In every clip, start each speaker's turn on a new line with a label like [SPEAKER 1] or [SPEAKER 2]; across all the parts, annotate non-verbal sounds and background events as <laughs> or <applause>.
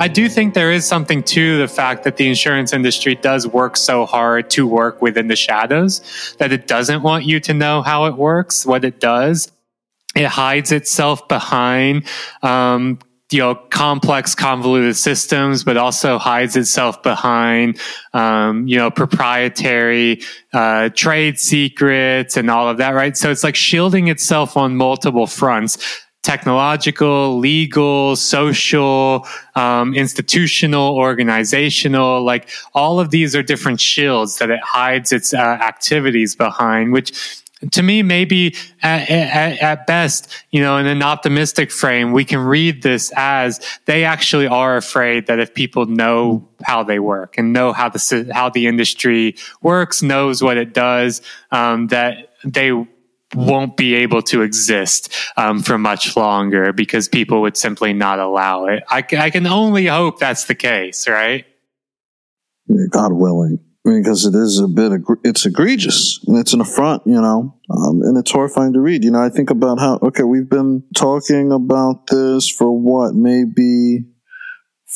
[SPEAKER 1] I do think there is something to the fact that the insurance industry does work so hard to work within the shadows that it doesn't want you to know how it works, what it does. It hides itself behind um, you know complex convoluted systems but also hides itself behind um, you know proprietary uh, trade secrets and all of that right so it's like shielding itself on multiple fronts technological legal social um, institutional organizational like all of these are different shields that it hides its uh, activities behind which to me, maybe at, at, at, best, you know, in an optimistic frame, we can read this as they actually are afraid that if people know how they work and know how the how the industry works, knows what it does, um, that they won't be able to exist um, for much longer because people would simply not allow it. I, I can only hope that's the case, right?
[SPEAKER 2] God willing. I mean, because it is a bit, it's egregious and it's an affront, you know, um, and it's horrifying to read. You know, I think about how, okay, we've been talking about this for what, maybe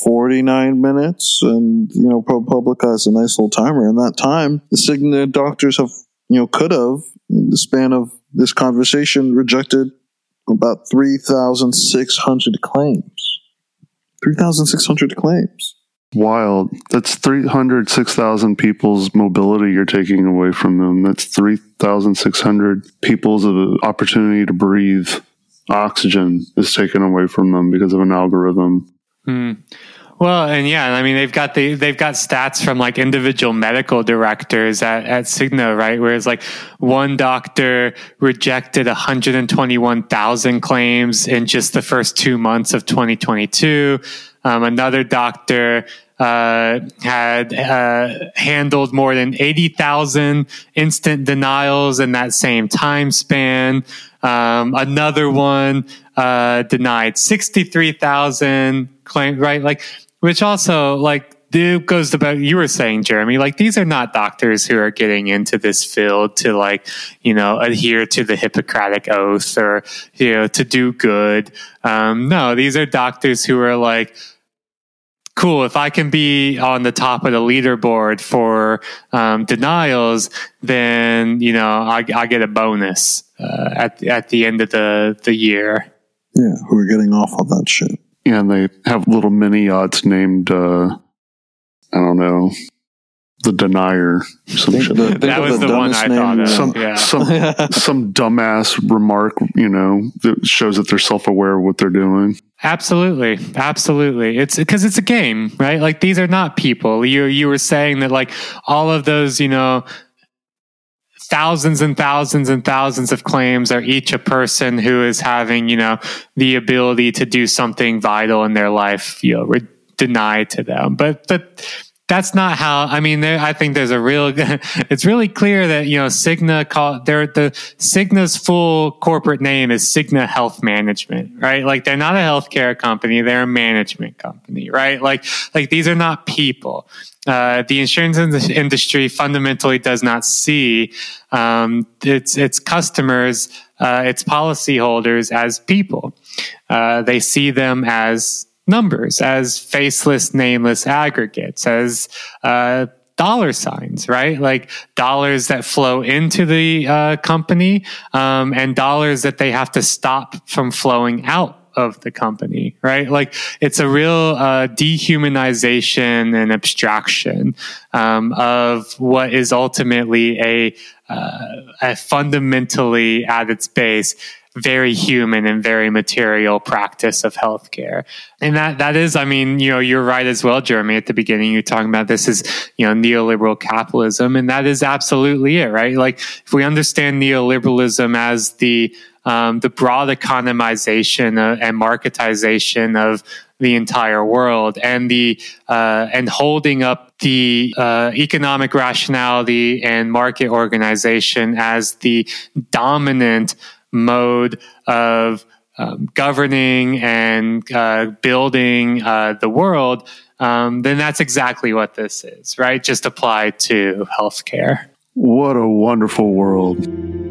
[SPEAKER 2] 49 minutes and, you know, ProPublica has a nice little timer. In that time, the Cigna doctors have, you know, could have, in the span of this conversation, rejected about 3,600 claims. 3,600 claims
[SPEAKER 3] wild. That's 306,000 people's mobility you're taking away from them. That's 3,600 people's opportunity to breathe. Oxygen is taken away from them because of an algorithm.
[SPEAKER 1] Hmm. Well, and yeah, I mean they've got the they've got stats from like individual medical directors at, at Cigna, right? Whereas like one doctor rejected 121,000 claims in just the first two months of 2022. Um, another doctor uh, had uh, handled more than 80,000 instant denials in that same time span. Um, another one uh, denied 63,000 claims, right? Like, which also, like, goes to about you were saying, Jereme, like these are not doctors who are getting into this field to like, you know, adhere to the Hippocratic oath or, you know, to do good. Um, no, these are doctors who are like, cool, if I can be on the top of the leaderboard for um, denials, then you know I, I get a bonus uh, at at the end of the the year.
[SPEAKER 2] Yeah, who are getting off on that shit.
[SPEAKER 3] Yeah, and they have little mini yachts named uh, I don't know the denier.
[SPEAKER 1] Some think, shit. The, that was the, the one I thought of.
[SPEAKER 3] Some,
[SPEAKER 1] yeah.
[SPEAKER 3] some, <laughs> some dumbass remark, you know, that shows that they're self aware of what they're doing.
[SPEAKER 1] Absolutely, absolutely. It's because it's a game, right? Like these are not people. You you were saying that like all of those, you know, thousands and thousands and thousands of claims are each a person who is having, you know, the ability to do something vital in their life, you know, re- denied to them. But but that's not how i mean there, i think there's a real <laughs> it's really clear that you know cigna call they're the cigna's full corporate name is cigna health management right? Like they're not a healthcare company they're a management company right? Like like these are not people. Uh, the insurance industry fundamentally does not see um, its its customers, uh, its policyholders as people. Uh, they see them as numbers, as faceless, nameless aggregates, as uh, dollar signs, right? Like dollars that flow into the uh, company um, and dollars that they have to stop from flowing out of the company, right? Like it's a real uh, dehumanization and abstraction um, of what is ultimately a, uh, a fundamentally at its base very human and very material practice of healthcare. And that, that is, I mean, you know, you're right as well, Jereme, at the beginning, you're talking about this is, you know, neoliberal capitalism. And that is absolutely it, right? Like if we understand neoliberalism as the, um, the broad economization uh, and marketization of the entire world and the uh, and holding up the uh, economic rationality and market organization as the dominant mode of um, governing and uh, building uh, the world, um, then that's exactly what this is, right? Just applied to healthcare.
[SPEAKER 3] What a wonderful world.